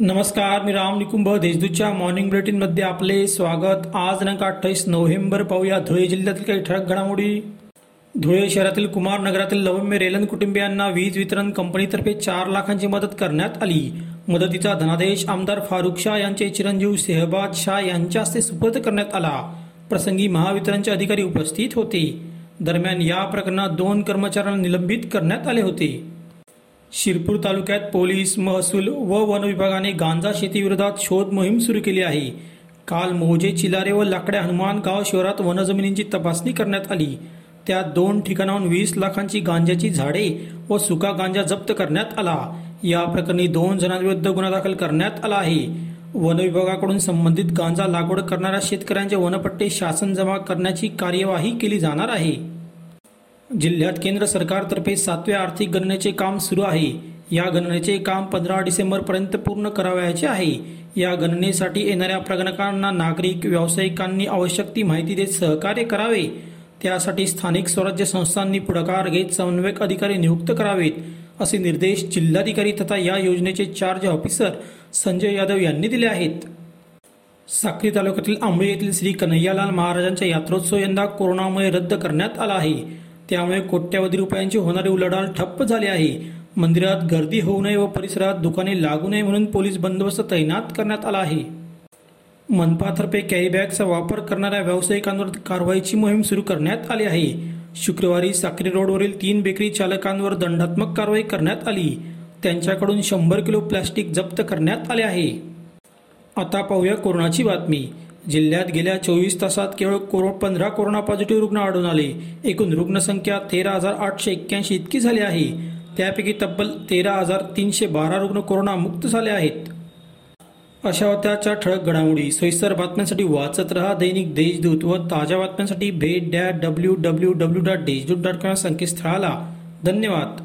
नमस्कार मी राम निकुंभ देशदूतच्या मॉर्निंग बुलेटिनमध्ये आपले स्वागत. आज दिनांक अठ्ठावीस नोव्हेंबर पाहूया. धुळे जिल्ह्यातील काही ठळक घडामोडी. धुळे शहरातील कुमार नगरातील लवम्य रेलन कुटुंबियांना वीज वितरण कंपनीतर्फे चार लाखांची मदत करण्यात आली. मदतीचा धनादेश आमदार फारुख शाह यांचे चिरंजीव सेहबाद शाह यांच्या हस्ते सुपूर्द करण्यात आला. प्रसंगी महावितरणचे अधिकारी उपस्थित होते. दरम्यान या प्रकरणात दोन कर्मचाऱ्यांना निलंबित करण्यात आले होते. शिरपूर तालुक्यात पोलीस महसूल व वन विभागाने गांजा शेतीविरोधात शोध मोहीम सुरू केली आहे. काल मोजे चिलारे व लाकड्या हनुमान गाव वनजमिनींची तपासणी करण्यात आली. त्यात दोन ठिकाणाहून वीस लाखांची गांजाची झाडे व सुका गांजा जप्त करण्यात आला. या प्रकरणी दोन जणांविरुद्ध गुन्हा दाखल करण्यात आला आहे. वन विभागाकडून संबंधित गांजा लागवड करणाऱ्या शेतकऱ्यांचे वनपट्टे शासन जमा करण्याची कार्यवाही केली जाणार आहे. जिल्ह्यात केंद्र सरकारतर्फे सातव्या आर्थिक गणनेचे काम सुरू आहे. या गणनेचे काम पंधरा डिसेंबरपर्यंत पूर्ण करावयाचे आहे. या गणनेसाठी येणाऱ्या प्रगणकांना नागरिक व्यावसायिकांनी आवश्यक ती माहिती देत सहकार्य करावे. त्यासाठी स्थानिक स्वराज्य संस्थांनी पुढाकार घेत समन्वयक अधिकारी नियुक्त करावेत असे निर्देश जिल्हाधिकारी तथा या योजनेचे चार्ज ऑफिसर संजय यादव यांनी दिले आहेत. साक्री तालुक्यातील आंबळे येथील श्री कन्हैयालाल महाराजांचा यात्रोत्सव यंदा कोरोनामुळे रद्द करण्यात आला आहे. त्यामुळे कोट्यावधी रुपयांची होणारी उलाढाल ठप्प झाली आहे. मंदिरात गर्दी होऊ नये व परिसरात दुकाने लागू नये म्हणून पोलीस बंदोबस्त तैनात करण्यात आला आहे. मनपातर्फे कॅरी बॅगचा वापर करणाऱ्या व्यावसायिकांवर कारवाईची मोहीम सुरू करण्यात आली आहे. शुक्रवारी साक्री रोडवरील तीन बेकरी चालकांवर दंडात्मक कारवाई करण्यात आली. त्यांच्याकडून शंभर किलो प्लॅस्टिक जप्त करण्यात आले आहे. आता पाहूया कोरोनाची बातमी. जिल्ह्यात गेल्या चोवीस तासात केवळ कोरो पंधरा कोरोना पॉझिटिव्ह रुग्ण आढळून आले. एकूण रुग्णसंख्या तेरा हजार आठशे एक्क्याऐंशी इतकी झाली आहे. त्यापैकी तब्बल तेरा हजार तीनशे बारा रुग्ण कोरोनामुक्त झाले आहेत. अशा होत्याच्या ठळक घडामोडी सविस्तर बातम्यांसाठी वाचत रहा दैनिक देशदूत व ताज्या बातम्यांसाठी भेट that W W W dot Deshdoot dot com संकेतस्थळाला. धन्यवाद.